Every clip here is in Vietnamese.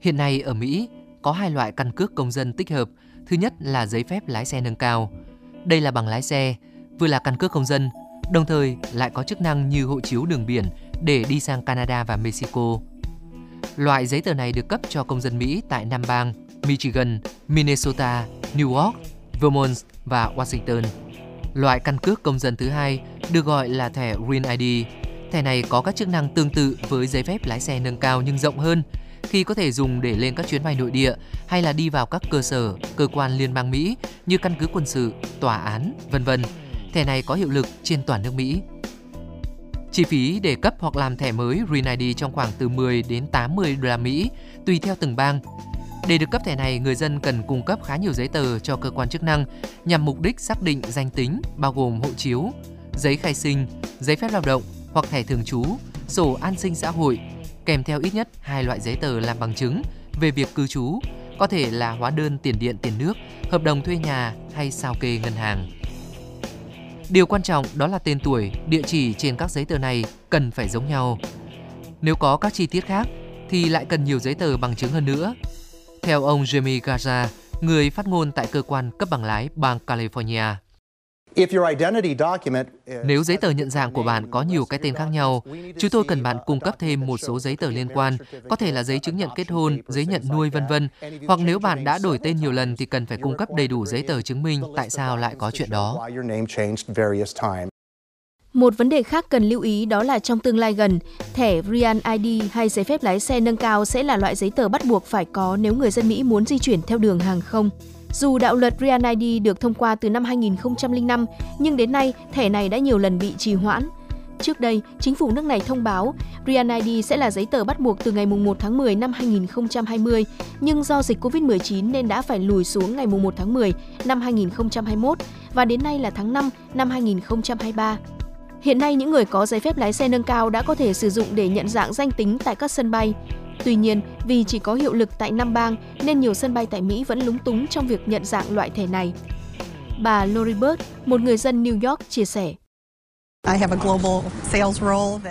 Hiện nay ở Mỹ có hai loại căn cước công dân tích hợp. Thứ nhất là giấy phép lái xe nâng cao. Đây là bằng lái xe, vừa là căn cước công dân, đồng thời lại có chức năng như hộ chiếu đường biển để đi sang Canada và Mexico. Loại giấy tờ này được cấp cho công dân Mỹ tại năm bang Michigan, Minnesota, New York, Vermont và Washington. Loại căn cước công dân thứ hai được gọi là thẻ Green ID. Thẻ này có các chức năng tương tự với giấy phép lái xe nâng cao nhưng rộng hơn, khi có thể dùng để lên các chuyến bay nội địa hay là đi vào các cơ sở, cơ quan liên bang Mỹ như căn cứ quân sự, tòa án, vân vân. Thẻ này có hiệu lực trên toàn nước Mỹ. Chi phí để cấp hoặc làm thẻ mới Green ID trong khoảng từ 10 đến 80 đô la Mỹ tùy theo từng bang. Để được cấp thẻ này, người dân cần cung cấp khá nhiều giấy tờ cho cơ quan chức năng nhằm mục đích xác định danh tính bao gồm hộ chiếu, giấy khai sinh, giấy phép lao động hoặc thẻ thường trú, sổ an sinh xã hội, kèm theo ít nhất hai loại giấy tờ làm bằng chứng về việc cư trú, có thể là hóa đơn tiền điện tiền nước, hợp đồng thuê nhà hay sao kê ngân hàng. Điều quan trọng đó là tên tuổi, địa chỉ trên các giấy tờ này cần phải giống nhau. Nếu có các chi tiết khác thì lại cần nhiều giấy tờ bằng chứng hơn nữa. Theo ông Jamie Gaza, người phát ngôn tại cơ quan cấp bằng lái bang California, nếu giấy tờ nhận dạng của bạn có nhiều cái tên khác nhau, chúng tôi cần bạn cung cấp thêm một số giấy tờ liên quan, có thể là giấy chứng nhận kết hôn, giấy nhận nuôi vân vân. Hoặc nếu bạn đã đổi tên nhiều lần thì cần phải cung cấp đầy đủ giấy tờ chứng minh tại sao lại có chuyện đó. Một vấn đề khác cần lưu ý đó là trong tương lai gần, thẻ Real ID hay giấy phép lái xe nâng cao sẽ là loại giấy tờ bắt buộc phải có nếu người dân Mỹ muốn di chuyển theo đường hàng không. Dù đạo luật Real ID được thông qua từ năm 2005, nhưng đến nay thẻ này đã nhiều lần bị trì hoãn. Trước đây, chính phủ nước này thông báo Real ID sẽ là giấy tờ bắt buộc từ ngày 1 tháng 10 năm 2020, nhưng do dịch Covid-19 nên đã phải lùi xuống ngày 1 tháng 10 năm 2021 và đến nay là tháng 5 năm 2023. Hiện nay, những người có giấy phép lái xe nâng cao đã có thể sử dụng để nhận dạng danh tính tại các sân bay. Tuy nhiên, vì chỉ có hiệu lực tại năm bang nên nhiều sân bay tại Mỹ vẫn lúng túng trong việc nhận dạng loại thẻ này. Bà Lori Bird, một người dân New York, chia sẻ.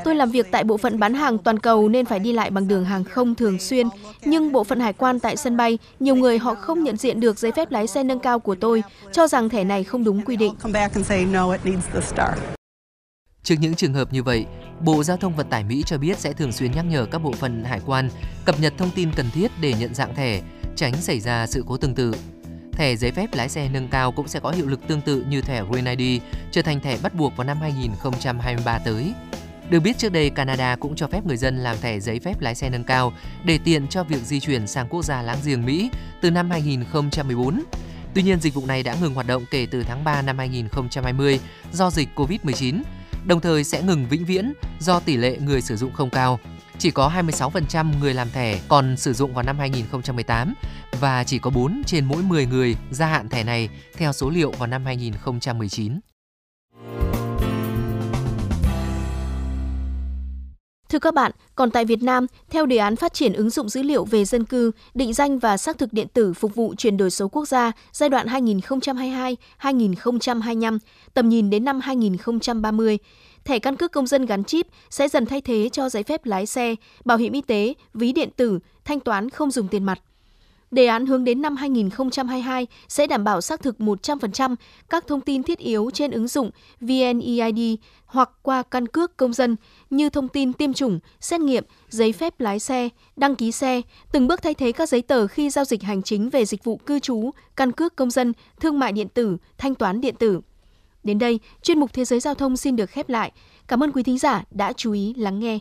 Tôi làm việc tại bộ phận bán hàng toàn cầu nên phải đi lại bằng đường hàng không thường xuyên. Nhưng bộ phận hải quan tại sân bay, nhiều người họ không nhận diện được giấy phép lái xe nâng cao của tôi, cho rằng thẻ này không đúng quy định. Trước những trường hợp như vậy, Bộ Giao thông Vận tải Mỹ cho biết sẽ thường xuyên nhắc nhở các bộ phận hải quan cập nhật thông tin cần thiết để nhận dạng thẻ, tránh xảy ra sự cố tương tự. Thẻ giấy phép lái xe nâng cao cũng sẽ có hiệu lực tương tự như thẻ Green ID, trở thành thẻ bắt buộc vào năm 2023 tới. Được biết trước đây, Canada cũng cho phép người dân làm thẻ giấy phép lái xe nâng cao để tiện cho việc di chuyển sang quốc gia láng giềng Mỹ từ năm 2014. Tuy nhiên, dịch vụ này đã ngừng hoạt động kể từ tháng 3 năm 2020 do dịch COVID-19 đồng thời sẽ ngừng vĩnh viễn do tỷ lệ người sử dụng không cao. Chỉ có 26% người làm thẻ còn sử dụng vào năm 2018 và chỉ có 4 trên mỗi 10 người gia hạn thẻ này theo số liệu vào năm 2019. Thưa các bạn, còn tại Việt Nam, theo đề án phát triển ứng dụng dữ liệu về dân cư, định danh và xác thực điện tử phục vụ chuyển đổi số quốc gia giai đoạn 2022-2025, tầm nhìn đến năm 2030, thẻ căn cước công dân gắn chip sẽ dần thay thế cho giấy phép lái xe, bảo hiểm y tế, ví điện tử, thanh toán không dùng tiền mặt. Đề án hướng đến năm 2022 sẽ đảm bảo xác thực 100% các thông tin thiết yếu trên ứng dụng VNeID hoặc qua căn cước công dân như thông tin tiêm chủng, xét nghiệm, giấy phép lái xe, đăng ký xe, từng bước thay thế các giấy tờ khi giao dịch hành chính về dịch vụ cư trú, căn cước công dân, thương mại điện tử, thanh toán điện tử. Đến đây, chuyên mục Thế giới Giao thông xin được khép lại. Cảm ơn quý thính giả đã chú ý lắng nghe.